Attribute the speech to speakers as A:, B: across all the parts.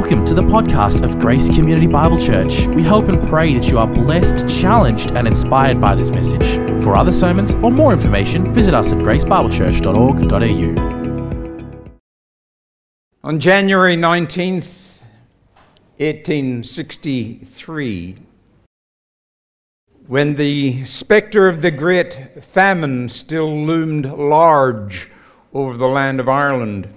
A: Welcome to the podcast of Grace Community Bible Church. We hope and pray that you are blessed, challenged, and inspired by this message. For other sermons or more information, visit us at gracebiblechurch.org.au.
B: On January 19th, 1863, when the spectre of the great famine still loomed large over the land of Ireland,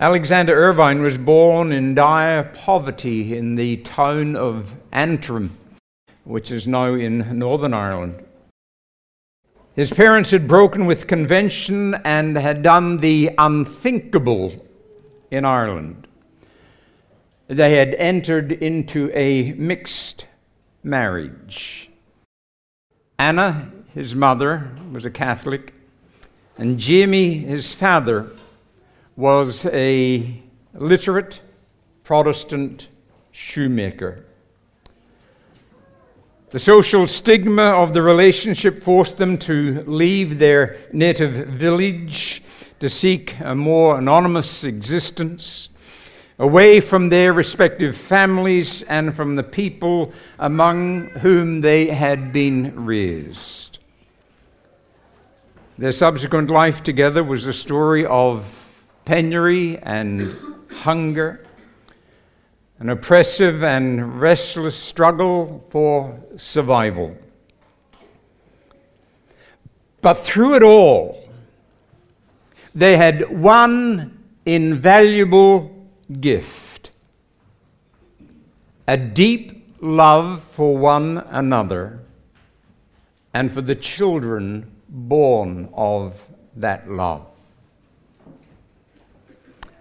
B: Alexander Irvine was born in dire poverty in the town of Antrim, which is now in Northern Ireland. His parents had broken with convention and had done the unthinkable in Ireland. They had entered into a mixed marriage. Anna, his mother, was a Catholic, and Jamie, his father, was a literate Protestant shoemaker. The social stigma of the relationship forced them to leave their native village to seek a more anonymous existence, away from their respective families and from the people among whom they had been raised. Their subsequent life together was a story of penury and hunger, an oppressive and restless struggle for survival. But through it all, they had one invaluable gift a deep love for one another and for the children born of that love.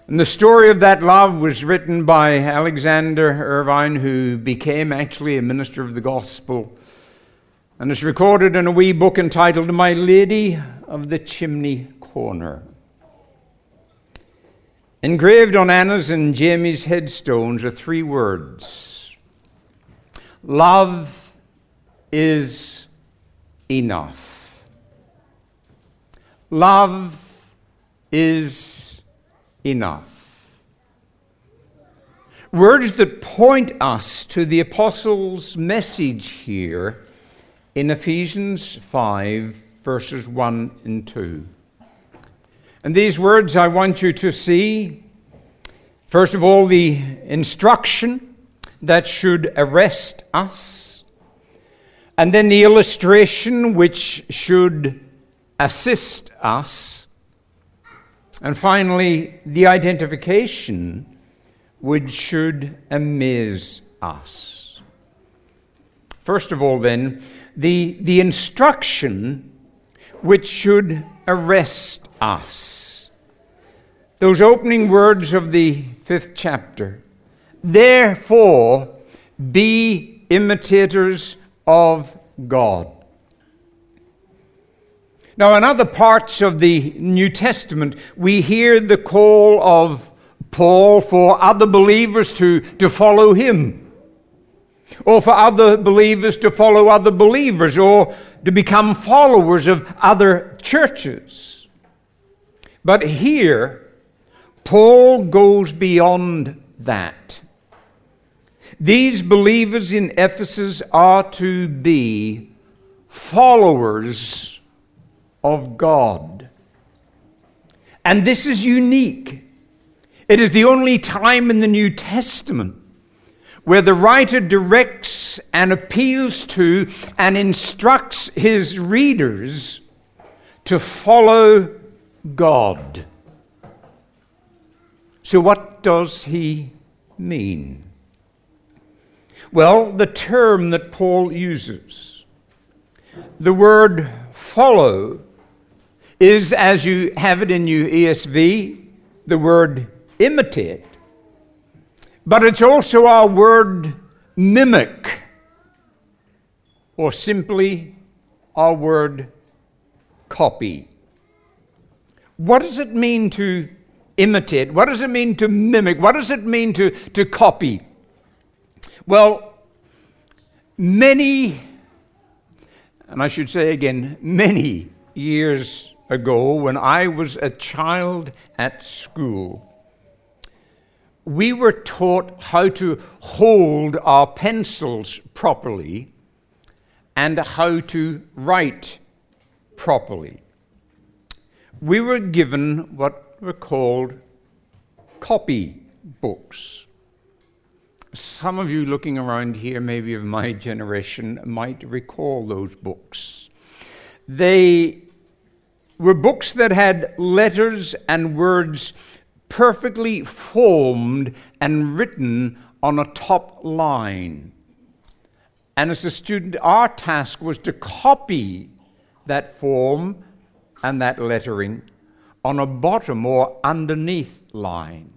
B: And the story of that love was written by Alexander Irvine, who became actually a minister of the gospel. And it's recorded in a wee book entitled My Lady of the Chimney Corner. Engraved on Anna's and Jamie's headstones are three words Love is enough. Love is enough. Words that point us to the apostles' message here in Ephesians 5, verses 1 and 2. And these words I want you to see, first of all, the instruction that should arrest us, and then the illustration which should assist us and finally, the identification which should amaze us. First of all, then, the, the instruction which should arrest us. Those opening words of the fifth chapter. Therefore, be imitators of God. Now, in other parts of the New Testament, we hear the call of Paul for other believers to, to follow him, or for other believers to follow other believers, or to become followers of other churches. But here, Paul goes beyond that. These believers in Ephesus are to be followers of God. And this is unique. It is the only time in the New Testament where the writer directs and appeals to and instructs his readers to follow God. So, what does he mean? Well, the term that Paul uses, the word follow, is, as you have it in your ESV, the word imitate, but it's also our word mimic, or simply our word copy. What does it mean to imitate? What does it mean to mimic? What does it mean to, to copy? Well, many, and I should say again, many years ago when I was a child at school. we were taught how to hold our pencils properly and how to write properly. We were given what were called copy books. Some of you looking around here, maybe of my generation, might recall those books. They were books that had letters and words perfectly formed and written on a top line. And as a student, our task was to copy that form and that lettering on a bottom or underneath line.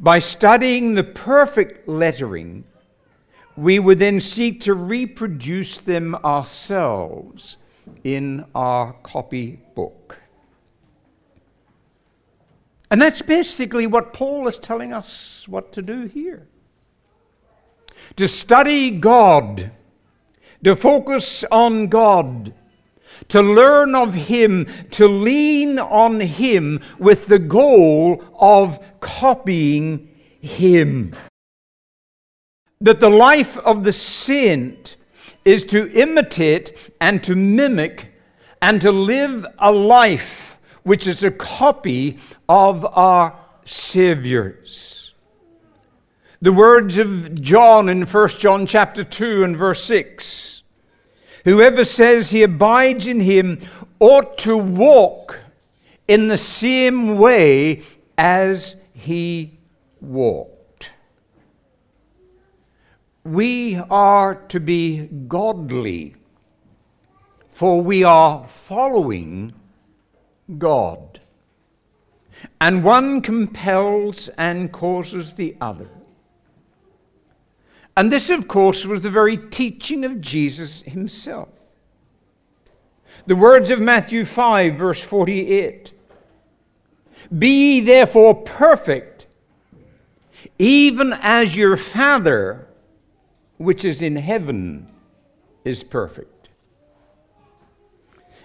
B: By studying the perfect lettering, we would then seek to reproduce them ourselves in our copy book. And that's basically what Paul is telling us what to do here. To study God, to focus on God, to learn of Him, to lean on Him with the goal of copying Him. That the life of the saint is to imitate and to mimic and to live a life which is a copy of our Savior's. The words of John in 1 John chapter 2 and verse 6 Whoever says he abides in him ought to walk in the same way as he walked. We are to be godly, for we are following God. And one compels and causes the other. And this, of course, was the very teaching of Jesus himself. The words of Matthew 5, verse 48 Be ye therefore perfect, even as your Father, which is in heaven, is perfect.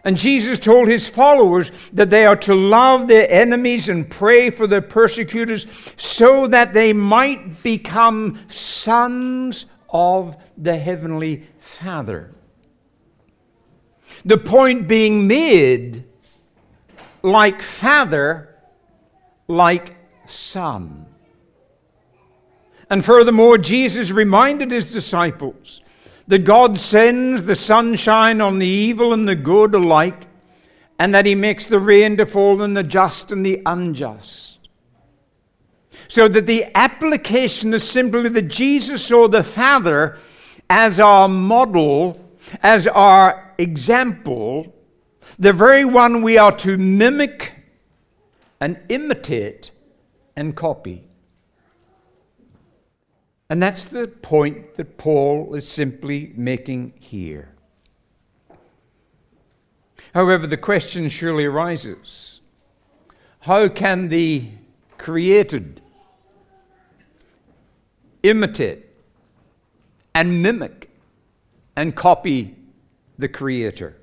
B: And Jesus told his followers that they are to love their enemies and pray for their persecutors so that they might become sons of the Heavenly Father. The point being made like Father, like Son. And furthermore, Jesus reminded his disciples that God sends the sunshine on the evil and the good alike, and that He makes the rain to fall on the just and the unjust. So that the application is simply that Jesus saw the Father as our model, as our example, the very one we are to mimic and imitate and copy. And that's the point that Paul is simply making here. However, the question surely arises how can the created imitate and mimic and copy the Creator?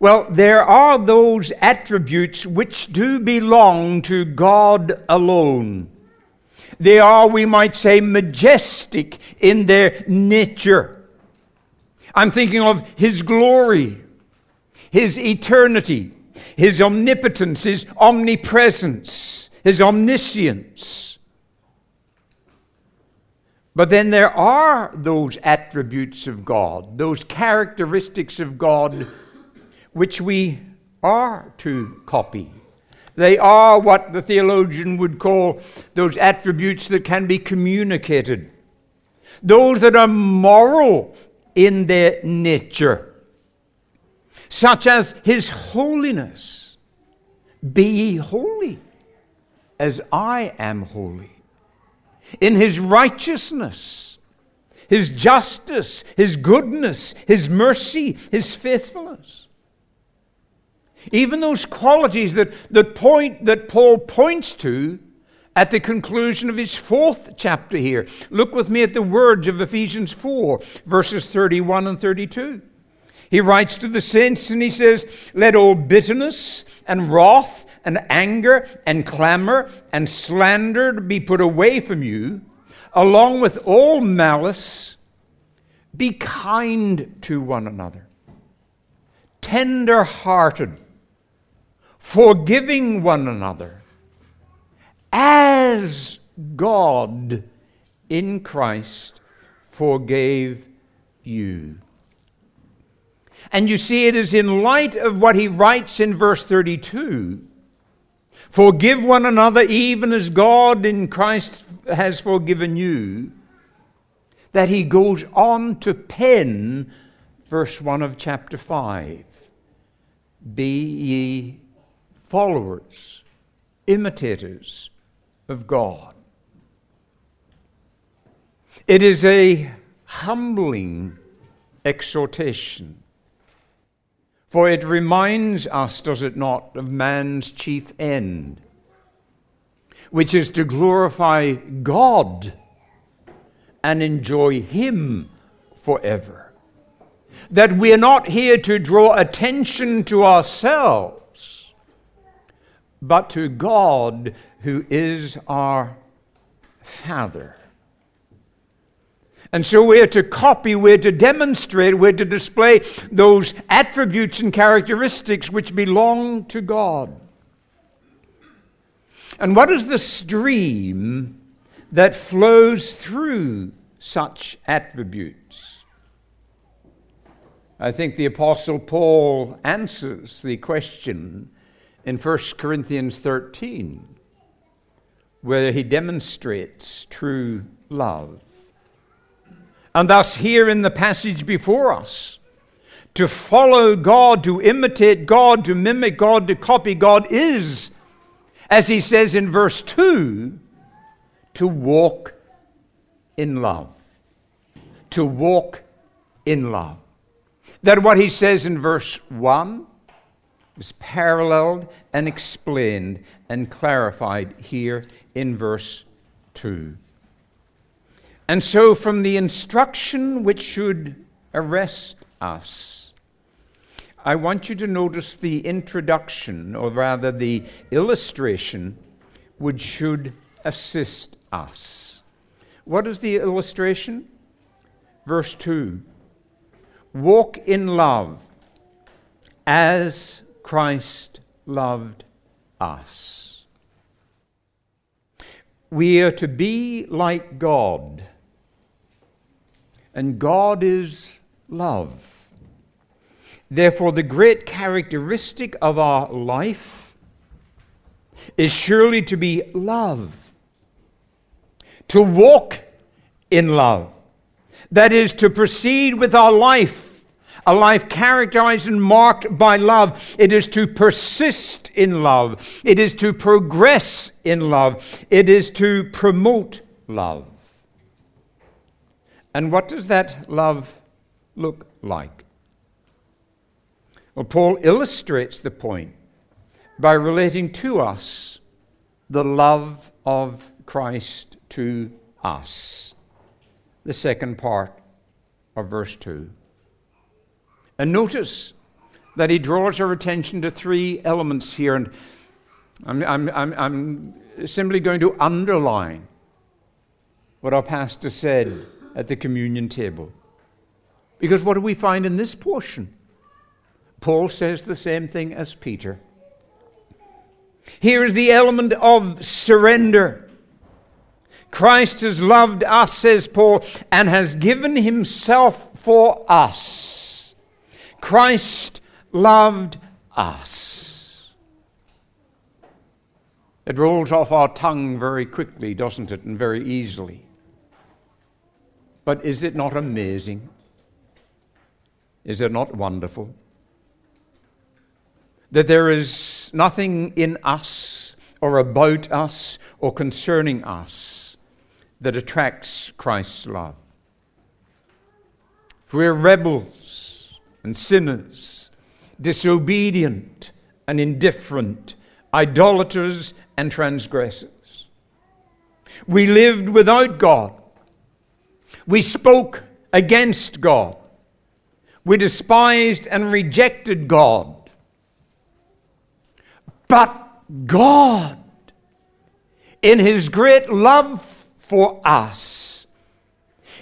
B: Well, there are those attributes which do belong to God alone. They are, we might say, majestic in their nature. I'm thinking of His glory, His eternity, His omnipotence, His omnipresence, His omniscience. But then there are those attributes of God, those characteristics of God, which we are to copy. They are what the theologian would call those attributes that can be communicated, those that are moral in their nature, such as His holiness. Be ye holy as I am holy. In His righteousness, His justice, His goodness, His mercy, His faithfulness. Even those qualities that, that, point, that Paul points to at the conclusion of his fourth chapter here. Look with me at the words of Ephesians 4, verses 31 and 32. He writes to the saints and he says, Let all bitterness and wrath and anger and clamor and slander be put away from you, along with all malice. Be kind to one another, tender hearted, forgiving one another, as God in Christ forgave you. And you see, it is in light of what he writes in verse 32 Forgive one another, even as God in Christ has forgiven you, that he goes on to pen verse 1 of chapter 5 Be ye followers, imitators of God. It is a humbling exhortation. For it reminds us, does it not, of man's chief end, which is to glorify God and enjoy Him forever. That we are not here to draw attention to ourselves, but to God who is our Father. And so we're to copy, we're to demonstrate, we're to display those attributes and characteristics which belong to God. And what is the stream that flows through such attributes? I think the Apostle Paul answers the question in 1 Corinthians 13, where he demonstrates true love. And thus, here in the passage before us, to follow God, to imitate God, to mimic God, to copy God is, as he says in verse 2, to walk in love. To walk in love. That what he says in verse 1 is paralleled and explained and clarified here in verse 2. And so, from the instruction which should arrest us, I want you to notice the introduction, or rather the illustration, which should assist us. What is the illustration? Verse 2 Walk in love as Christ loved us. We are to be like God and God is love. Therefore, the great characteristic of our life is surely to be love, to walk in love. That is, to proceed with our life, a life characterized and marked by love. It is to persist in love, it is to progress in love, it is to promote love. And what does that love look like? Well, Paul illustrates the point by relating to us the love of Christ to us. The second part of verse 2. And notice that he draws our attention to three elements here, and I'm, I'm, I'm, I'm simply going to underline what our pastor said at the communion table. Because what do we find in this portion? Paul says the same thing as Peter. Here is the element of surrender. Christ has loved us, says Paul, and has given himself for us. Christ loved us. It rolls off our tongue very quickly, doesn't it, and very easily. But is it not amazing? Is it not wonderful? That there is nothing in us or about us or concerning us that attracts Christ's love. If we're rebels and sinners, disobedient and indifferent, idolaters and transgressors. We lived without God we spoke against God. We despised and rejected God. But God, in his great love for us,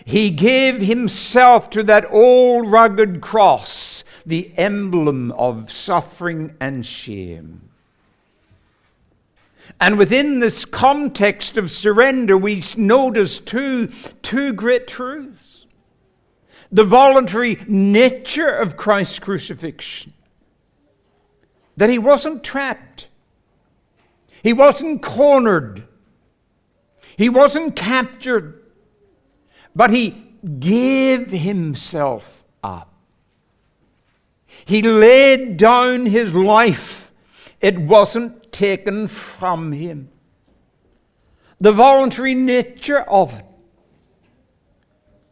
B: he gave himself to that old rugged cross, the emblem of suffering and shame. And within this context of surrender, we notice two, two great truths. The voluntary nature of Christ's crucifixion, that he wasn't trapped, he wasn't cornered, he wasn't captured, but he gave himself up. He laid down his life. It wasn't taken from him. The voluntary nature of it.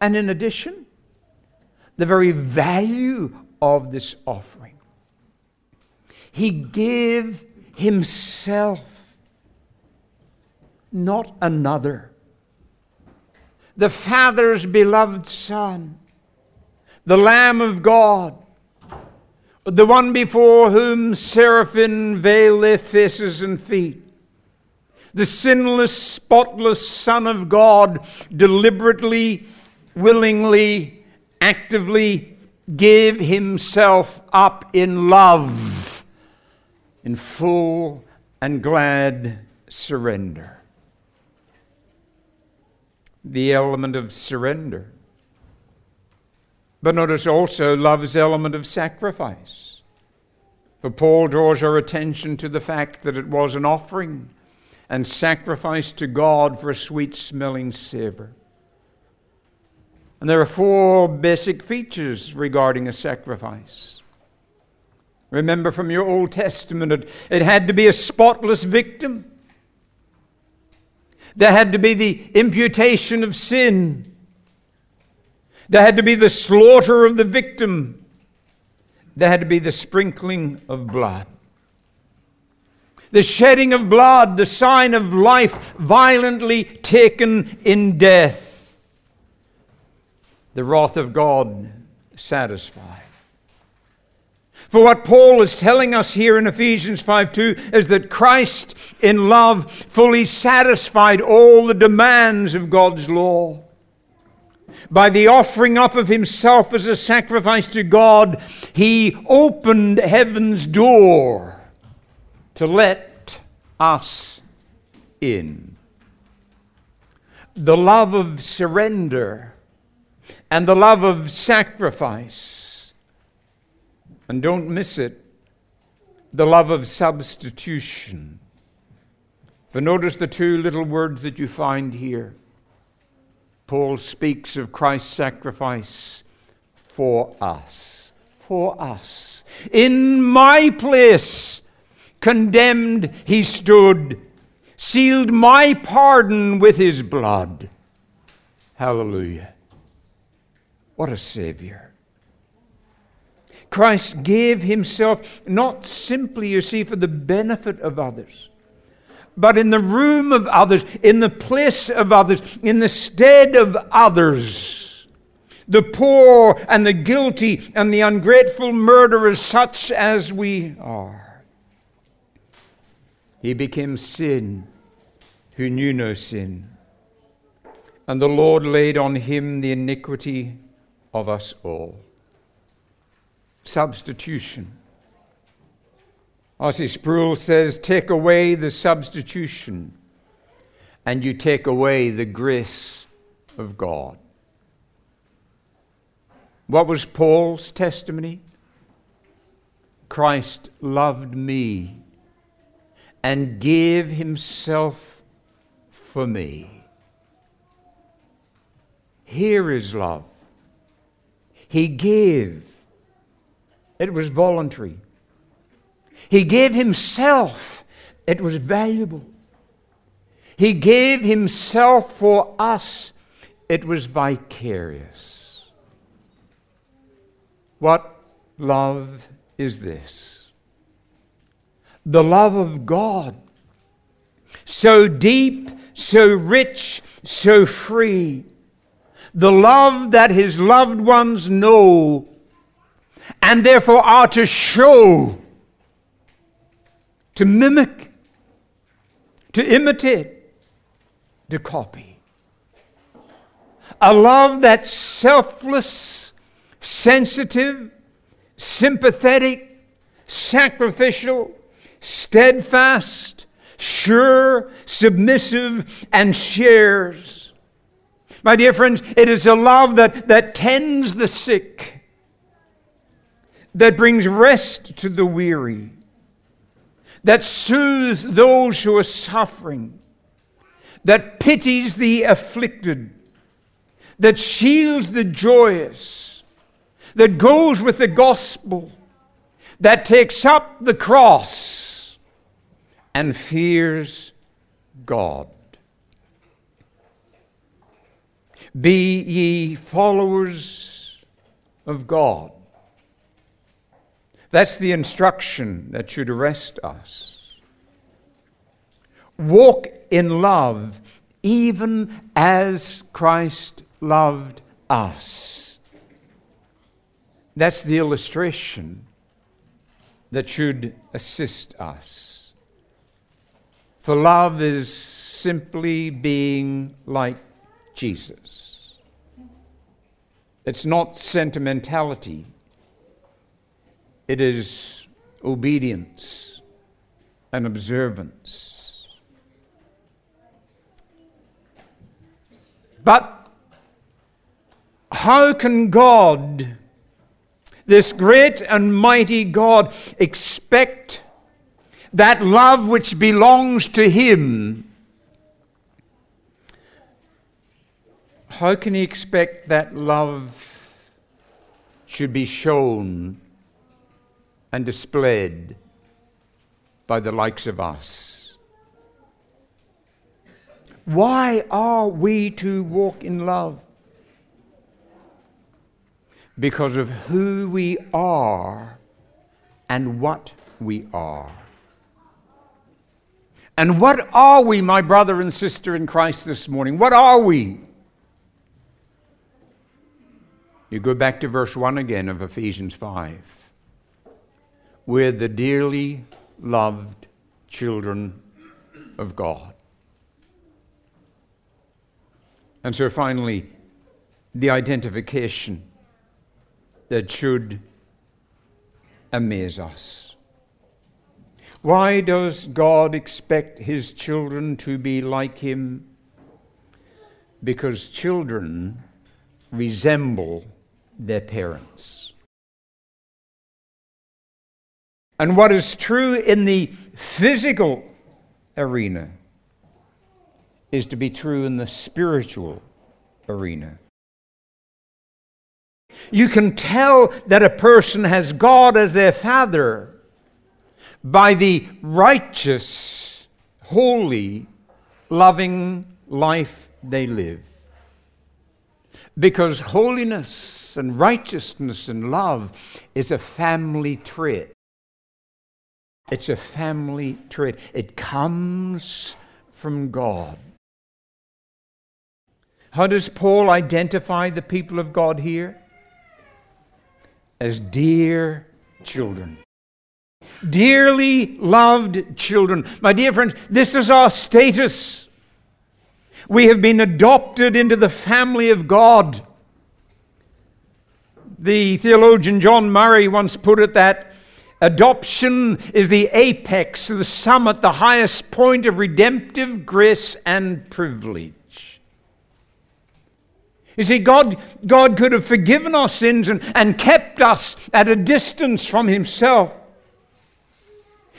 B: And in addition, the very value of this offering. He gave himself, not another. The Father's beloved Son, the Lamb of God, the one before whom seraphim veil their faces and feet. The sinless, spotless Son of God deliberately, willingly, actively gave himself up in love, in full and glad surrender. The element of surrender but notice also love's element of sacrifice. For Paul draws our attention to the fact that it was an offering and sacrifice to God for a sweet smelling savor. And there are four basic features regarding a sacrifice. Remember from your Old Testament, it, it had to be a spotless victim. There had to be the imputation of sin. There had to be the slaughter of the victim. There had to be the sprinkling of blood. The shedding of blood, the sign of life violently taken in death. The wrath of God satisfied. For what Paul is telling us here in Ephesians 5 2 is that Christ, in love, fully satisfied all the demands of God's law. By the offering up of himself as a sacrifice to God, he opened heaven's door to let us in. The love of surrender and the love of sacrifice. And don't miss it, the love of substitution. For notice the two little words that you find here Paul speaks of Christ's sacrifice for us. For us. In my place, condemned he stood, sealed my pardon with his blood. Hallelujah. What a Savior. Christ gave himself not simply, you see, for the benefit of others but in the room of others, in the place of others, in the stead of others. The poor and the guilty and the ungrateful murderers, such as we are. He became sin who knew no sin. And the Lord laid on him the iniquity of us all. Substitution. R.C. Sproul says, Take away the substitution, and you take away the grace of God. What was Paul's testimony? Christ loved me and gave himself for me. Here is love. He gave, it was voluntary. He gave himself. It was valuable. He gave himself for us. It was vicarious. What love is this? The love of God. So deep, so rich, so free. The love that his loved ones know and therefore are to show to mimic to imitate, to copy. A love that's selfless, sensitive, sympathetic, sacrificial, steadfast, sure, submissive, and shares. My dear friends, it is a love that, that tends the sick, that brings rest to the weary, that soothes those who are suffering, that pities the afflicted, that shields the joyous, that goes with the gospel, that takes up the cross and fears God. Be ye followers of God. That's the instruction that should arrest us. Walk in love, even as Christ loved us. That's the illustration that should assist us. For love is simply being like Jesus. It's not sentimentality, it is obedience and observance. But how can God, this great and mighty God, expect that love which belongs to Him? How can He expect that love should be shown and displayed by the likes of us? Why are we to walk in love? because of who we are and what we are. And what are we, my brother and sister in Christ, this morning? What are we? You go back to verse 1 again of Ephesians 5. We're the dearly loved children of God. And so finally, the identification that should amaze us. Why does God expect His children to be like Him? Because children resemble their parents. And what is true in the physical arena is to be true in the spiritual arena. You can tell that a person has God as their Father by the righteous, holy, loving life they live. Because holiness and righteousness and love is a family trait. It's a family trait. It comes from God. How does Paul identify the people of God here? as dear children. Dearly loved children. My dear friends, this is our status. We have been adopted into the family of God. The theologian John Murray once put it that adoption is the apex, the summit, the highest point of redemptive grace and privilege. You see, God, God could have forgiven our sins and, and kept us at a distance from Himself.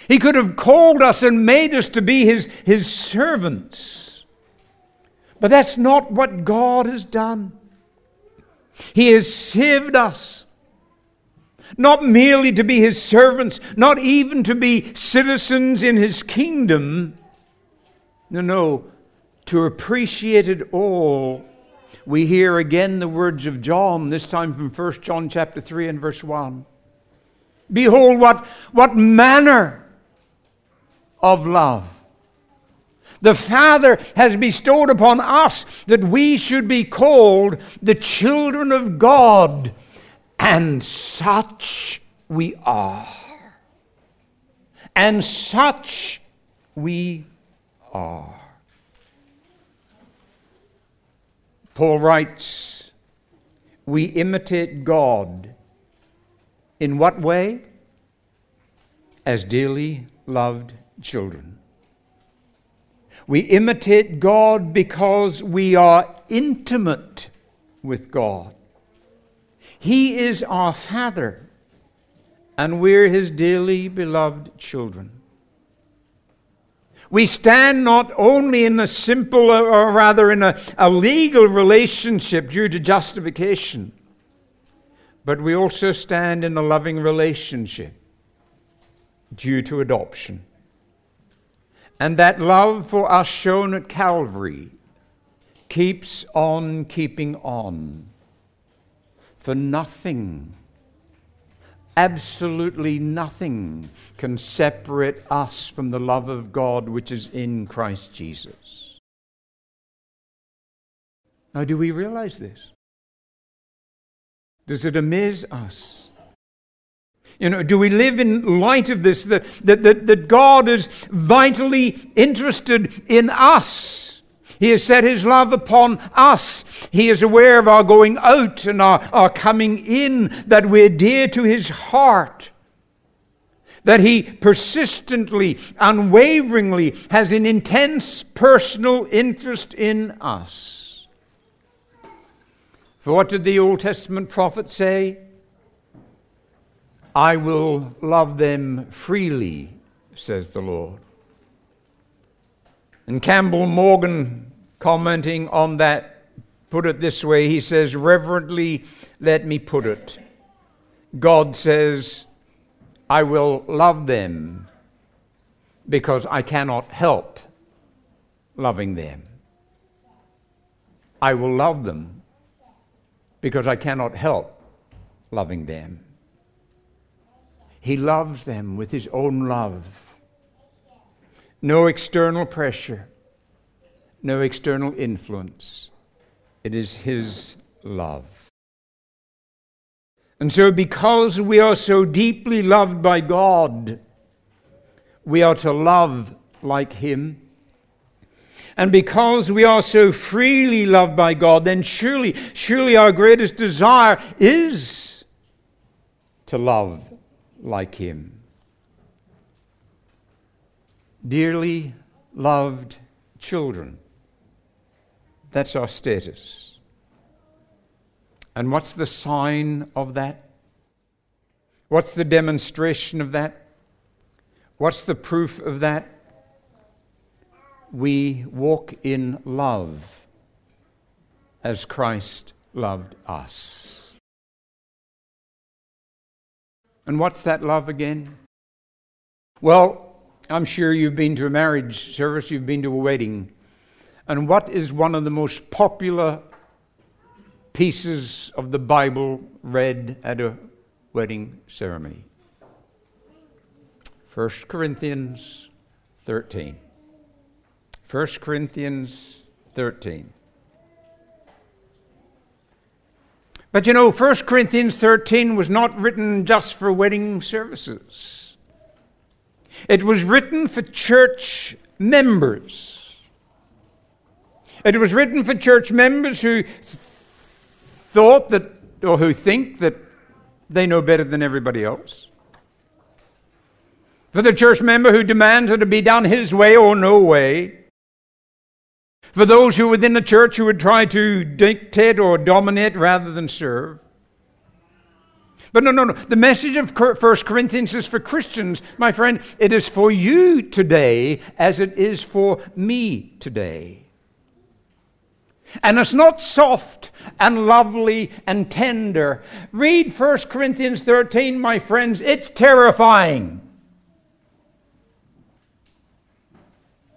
B: He could have called us and made us to be His, his servants. But that's not what God has done. He has saved us. Not merely to be His servants, not even to be citizens in His kingdom. No, no, to appreciate it all we hear again the words of John, this time from 1 John chapter 3 and verse 1. Behold, what, what manner of love the Father has bestowed upon us that we should be called the children of God, and such we are. And such we are. Paul writes, We imitate God. In what way? As dearly loved children. We imitate God because we are intimate with God. He is our Father, and we're His dearly beloved children. We stand not only in a simple, or rather in a, a legal relationship due to justification, but we also stand in a loving relationship due to adoption. And that love for us shown at Calvary keeps on keeping on. For nothing Absolutely nothing can separate us from the love of God which is in Christ Jesus. Now, do we realize this? Does it amaze us? You know, do we live in light of this that, that, that, that God is vitally interested in us? He has set his love upon us. He is aware of our going out and our, our coming in, that we're dear to his heart. That he persistently, unwaveringly has an intense personal interest in us. For what did the Old Testament prophet say? I will love them freely, says the Lord. And Campbell Morgan commenting on that, put it this way. He says, Reverently, let me put it. God says, I will love them because I cannot help loving them. I will love them because I cannot help loving them. He loves them with his own love. No external pressure, no external influence. It is His love. And so, because we are so deeply loved by God, we are to love like Him. And because we are so freely loved by God, then surely, surely our greatest desire is to love like Him. Dearly loved children. That's our status. And what's the sign of that? What's the demonstration of that? What's the proof of that? We walk in love as Christ loved us. And what's that love again? Well, I'm sure you've been to a marriage service, you've been to a wedding. And what is one of the most popular pieces of the Bible read at a wedding ceremony? 1 Corinthians 13. 1 Corinthians 13. But you know, 1 Corinthians 13 was not written just for wedding services. It was written for church members. It was written for church members who thought that, or who think that they know better than everybody else. For the church member who demands that it to be done his way or no way. For those who within the church who would try to dictate or dominate rather than serve. But no, no, no. The message of 1 Corinthians is for Christians, my friend. It is for you today as it is for me today. And it's not soft and lovely and tender. Read 1 Corinthians 13, my friends. It's terrifying.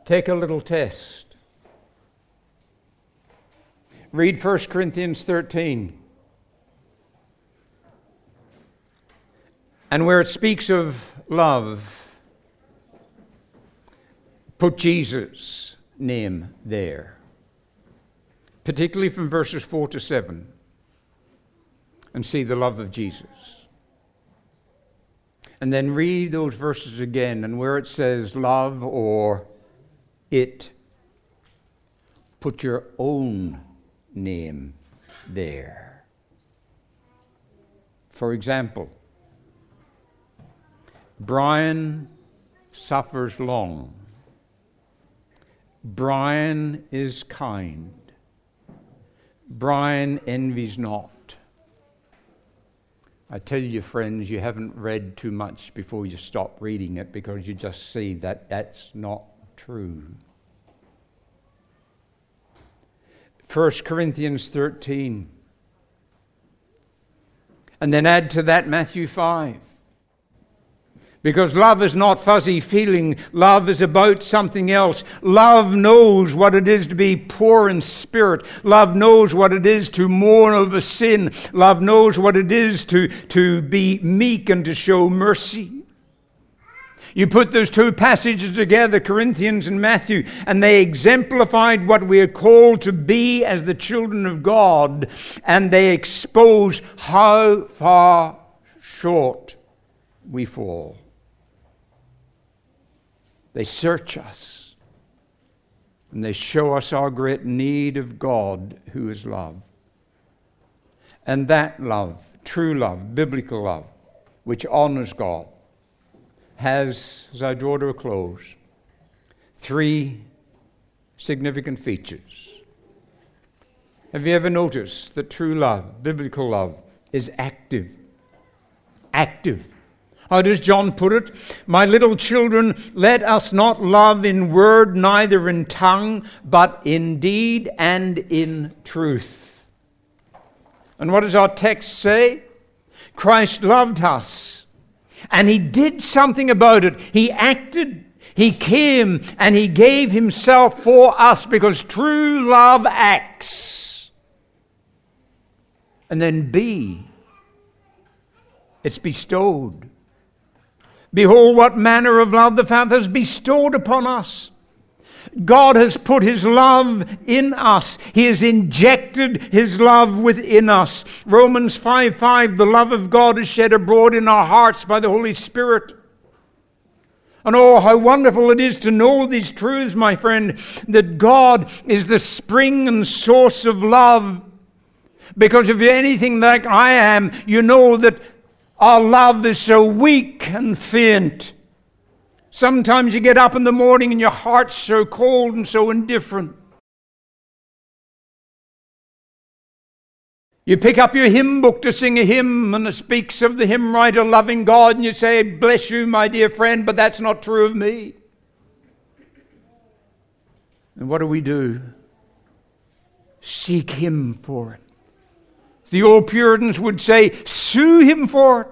B: Take a little test. Read 1 Corinthians 13. And where it speaks of love, put Jesus' name there particularly from verses 4 to 7, and see the love of Jesus. And then read those verses again, and where it says love or it. Put your own name there. For example, Brian suffers long. Brian is kind. Brian envies not. I tell you, friends, you haven't read too much before you stop reading it because you just see that that's not true. 1 Corinthians 13. And then add to that Matthew 5. Because love is not fuzzy feeling. Love is about something else. Love knows what it is to be poor in spirit. Love knows what it is to mourn over sin. Love knows what it is to, to be meek and to show mercy. You put those two passages together, Corinthians and Matthew, and they exemplified what we are called to be as the children of God, and they expose how far short we fall. They search us and they show us our great need of God, who is love. And that love, true love, biblical love, which honors God, has, as I draw to a close, three significant features. Have you ever noticed that true love, biblical love, is active? Active. How does John put it? My little children, let us not love in word, neither in tongue, but in deed and in truth. And what does our text say? Christ loved us, and he did something about it. He acted, he came, and he gave himself for us because true love acts. And then B, it's bestowed. Behold, what manner of love the Father has bestowed upon us. God has put His love in us. He has injected His love within us. Romans 5 5, the love of God is shed abroad in our hearts by the Holy Spirit. And oh, how wonderful it is to know these truths, my friend, that God is the spring and source of love. Because if you're anything like I am, you know that our love is so weak and faint. Sometimes you get up in the morning and your heart's so cold and so indifferent. You pick up your hymn book to sing a hymn, and it speaks of the hymn writer loving God, and you say, Bless you, my dear friend, but that's not true of me. And what do we do? Seek Him for it. The old Puritans would say, sue him for it.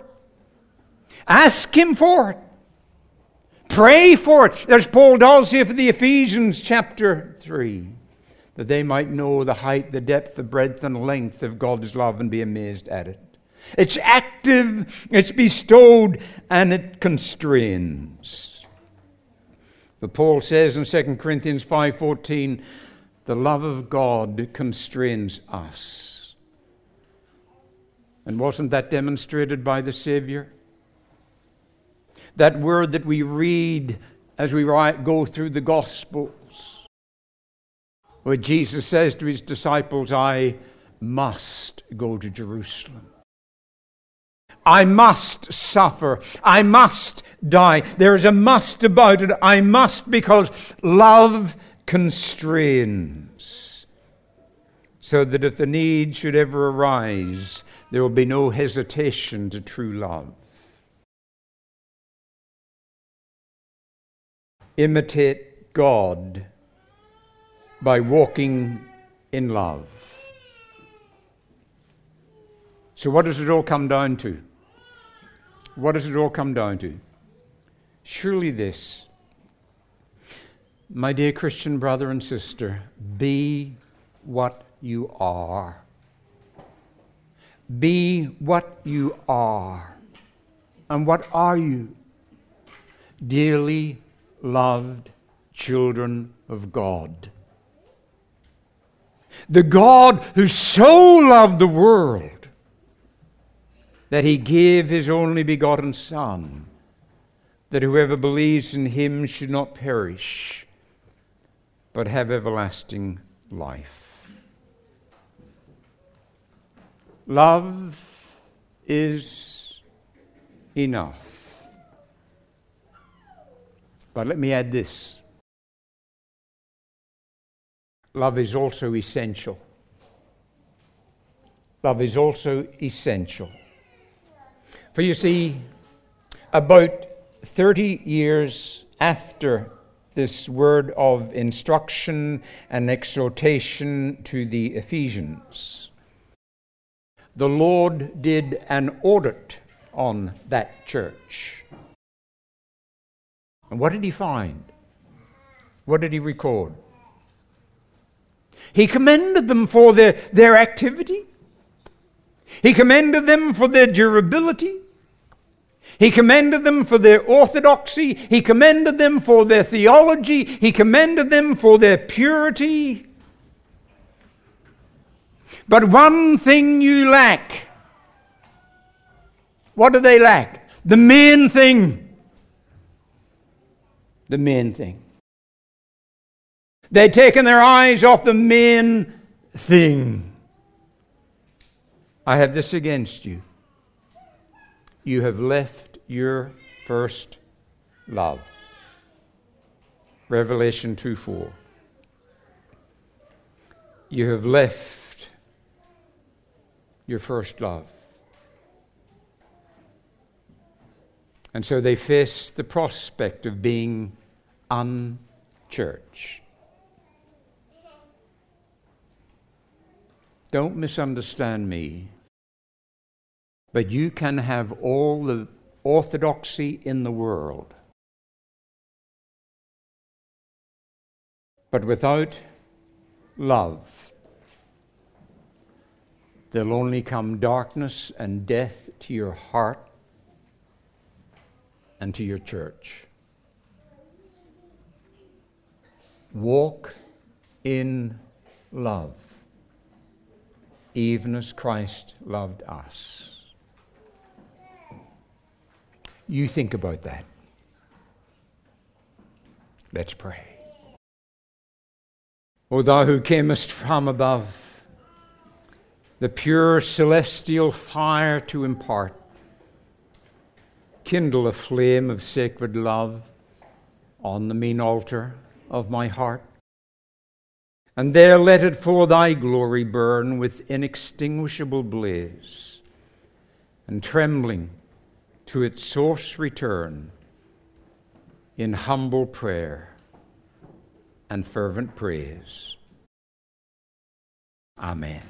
B: Ask him for it. Pray for it. There's Paul does here for the Ephesians chapter 3. That they might know the height, the depth, the breadth, and length of God's love and be amazed at it. It's active, it's bestowed, and it constrains. But Paul says in 2 Corinthians 5:14, the love of God constrains us. And wasn't that demonstrated by the Savior? That word that we read as we go through the Gospels, where Jesus says to his disciples, I must go to Jerusalem. I must suffer. I must die. There is a must about it. I must because love constrains. So that if the need should ever arise, there will be no hesitation to true love. Imitate God by walking in love. So, what does it all come down to? What does it all come down to? Surely this, my dear Christian brother and sister, be what you are. Be what you are. And what are you? Dearly loved children of God. The God who so loved the world that he gave his only begotten Son, that whoever believes in him should not perish, but have everlasting life. Love is enough. But let me add this love is also essential. Love is also essential. For you see, about 30 years after this word of instruction and exhortation to the Ephesians, the Lord did an audit on that church. And what did he find? What did he record? He commended them for their, their activity. He commended them for their durability. He commended them for their orthodoxy. He commended them for their theology. He commended them for their purity. But one thing you lack. What do they lack? The main thing. The main thing. They'd taken their eyes off the main thing. I have this against you. You have left your first love. Revelation 2 4. You have left your first love. And so they face the prospect of being unchurched. Don't misunderstand me. But you can have all the orthodoxy in the world. But without love, there'll only come darkness and death to your heart and to your church. Walk in love even as Christ loved us. You think about that. Let's pray. O thou who camest from above, the pure celestial fire to impart, kindle a flame of sacred love on the mean altar of my heart and there let it for thy glory burn with inextinguishable blaze, and trembling to its source return in humble prayer and fervent praise. Amen.